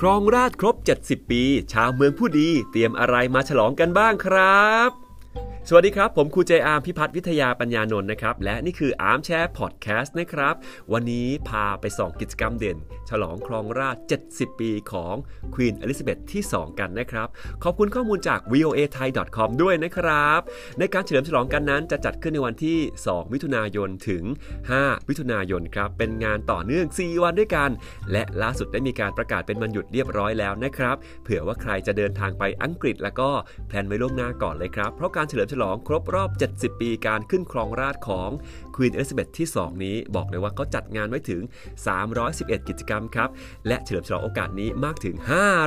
ครองราชย์ครบ 70 ปี ชาวเมืองผู้ดีเตรียมอะไรมาฉลองกันบ้างครับ สวัสดีครับ ผมครูเจอาร์มพิพัฒน์วิทยาปัญญานนท์นะครับ และนี่คือ Armchair Podcast นะครับ วันนี้พาไปส่องกิจกรรมเด่น ฉลองครองราชย์ 70 ปีของควีนเอลิซาเบธที่ 2 กันนะครับ ขอบคุณข้อมูลจาก voa thai com ด้วยนะครับ ในการเฉลิมฉลองกันนั้นจะจัดขึ้นในวันที่ 2 มิถุนายนถึง 5 มิถุนายนครับ เป็นงานต่อเนื่อง 4 วันด้วยกัน และล่าสุดได้มีการประกาศเป็นวันหยุดเรียบร้อยแล้วนะครับ เผื่อว่าใครจะเดินทางไปอังกฤษแล้วก็ plan ไว้ล่วงหน้าก่อนเลยครับ เพราะการเฉลิมฉลองครบรอบ 70 ปีการขึ้นครองราชย์ของ ควีนเอลิซาเบธที่ 2 นี้บอกเลยว่าเขาจัดงานไว้ถึง 311 กิจกรรมครับ และเฉลิมฉลองโอกาสนี้มากถึง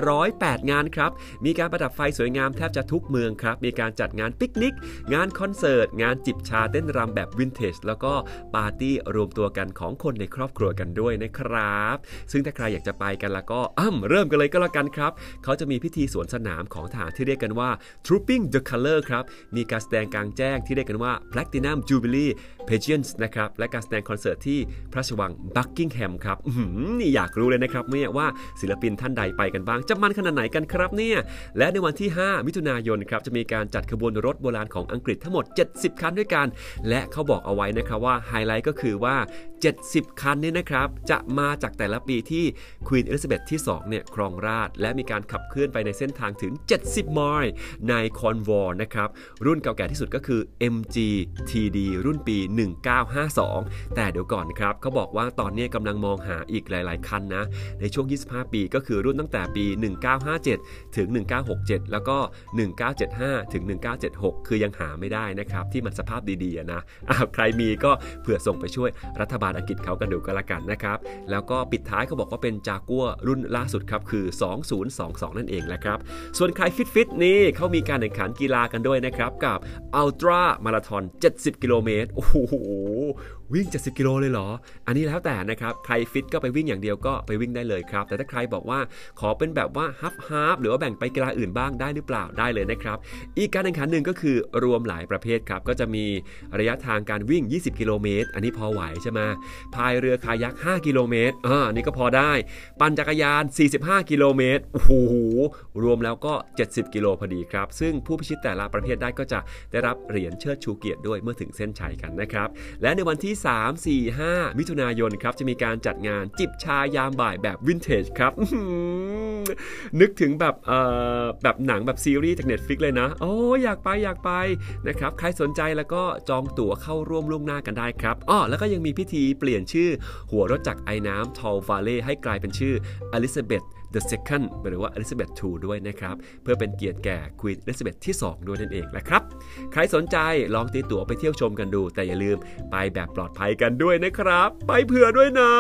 508 งานครับ มีการประดับไฟสวยงามแทบจะทุกเมืองครับ มีการจัดงานปิกนิก งานคอนเสิร์ต งานจิบชาเต้นรำแบบวินเทจ แล้วก็ปาร์ตี้รวมตัวกันของคนในครอบครัวกันด้วยนะครับ ซึ่งถ้าใครอยากจะไปกันแล้วก็อ้ำเริ่มกันเลยก็แล้วกันครับ เขาจะมีพิธีสวนสนามของทหารที่เรียกกันว่า Trooping the Color ครับ มีการแสดงกลางแจ้งที่เรียกกันว่า Platinum Jubilee Pageants นะครับและการแสดงคอนเสิร์ตที่พระราชวังบักกิงแฮมครับนี่อยากรู้เลยนะครับเนี่ยว่าศิลปินท่านใดไปกันบ้าง จะมันขนาดไหนกันครับเนี่ยและในวันที่ 5 มิถุนายนครับจะมีการจัดขบวนรถโบราณของอังกฤษทั้งหมด 70 คันด้วยกัน และเขาบอกเอาไว้นะครับว่าไฮไลท์ก็คือว่า 70 คันนี้นะครับจะมาจากแต่ละปีที่ควีนเอลิซาเบธที่2เนี่ยครองราชย์และมีการขับเคลื่อนไปในเส้นทางถึง 70 ไมล์ในคอร์นวอลล์นะครับรุ่นเก่าแก่ที่สุดก็คือ MG TD รุ่นปี1952 แต่เดี๋ยวก่อนครับเขาบอกว่าตอนนี้กำลังมองหาอีกหลาย ๆ คันนะ ในช่วง 25 ปีก็คือรุ่นตั้งแต่ปี 1957 ถึง 1967 แล้วก็ 1975 ถึง 1976 คือยังหาไม่ได้นะครับที่มันสภาพดี ๆ นะอ้าวใครมีก็เผื่อส่งไปช่วยรัฐบาลอังกฤษเขากันดูกันละกันนะครับ แล้วก็ปิดท้ายเขาบอกว่าเป็นจากัวรุ่นล่าสุดครับคือ 2022 นั่นเองแหละครับ ส่วนใครฟิตๆนี่เขามีการแข่งขันกีฬากันด้วยนะครับกับอัลตร้ามาราธอน70 กิโลเมตรโอ้โหโอ้โห วิ่ง 70 กิโลเลยเหรอ อันนี้แล้วแต่นะครับ ใครฟิตก็ไปวิ่งอย่างเดียวก็ไปวิ่งได้เลยครับ แต่ถ้าใครบอกว่าขอเป็นแบบว่าฮับฮับหรือว่าแบ่งไปกีฬาอื่นบ้างได้หรือเปล่าได้เลยนะครับ อีกการแข่งขันหนึ่งก็คือรวมหลายประเภทครับ ก็จะมีระยะทางการวิ่ง 20 กิโลเมตร อันนี้พอไหวใช่ไหมพายเรือคายัก 5 กิโลเมตรอ่านี่ก็พอได้ ปั่นจักรยาน 45 กิโลเมตร โอ้โห รวมแล้วก็ 70 กิโลพอดีครับ ซึ่งผู้พิชิตแต่ละประเภทได้ก็จะได้รับเหรียญเชิดชูเกียรติด้วยเมื่อถึงเส้นชัยกันนะครับ และในวันที่3 4 5 มิถุนายนครับจะมีการจัดงานจิบชายามบ่ายแบบวินเทจครับ นึกถึงแบบแบบหนังแบบซีรีส์จาก Netflix เลยนะ โอ้อยากไปอยากไปนะครับ ใครสนใจแล้วก็จองตั๋วเข้าร่วมล่วงหน้ากันได้ครับอ้อแล้วก็ยังมีพิธีเปลี่ยนชื่อหัวรถจักรไอ้น้ำทอลฟาเล่ให้กลายเป็นชื่ออลิซาเบธ The Second หรือว่า Elizabeth II ด้วยนะครับ เพื่อเป็นเกียรติแก่ Queen Elizabeth ที่ 2 ด้วยนั่นเองแหละครับ ใครสนใจลองตีตั๋วไปเที่ยวชมกันดู แต่อย่าลืมไปแบบปลอดภัยกันด้วยนะครับ ไปเผื่อด้วยนะ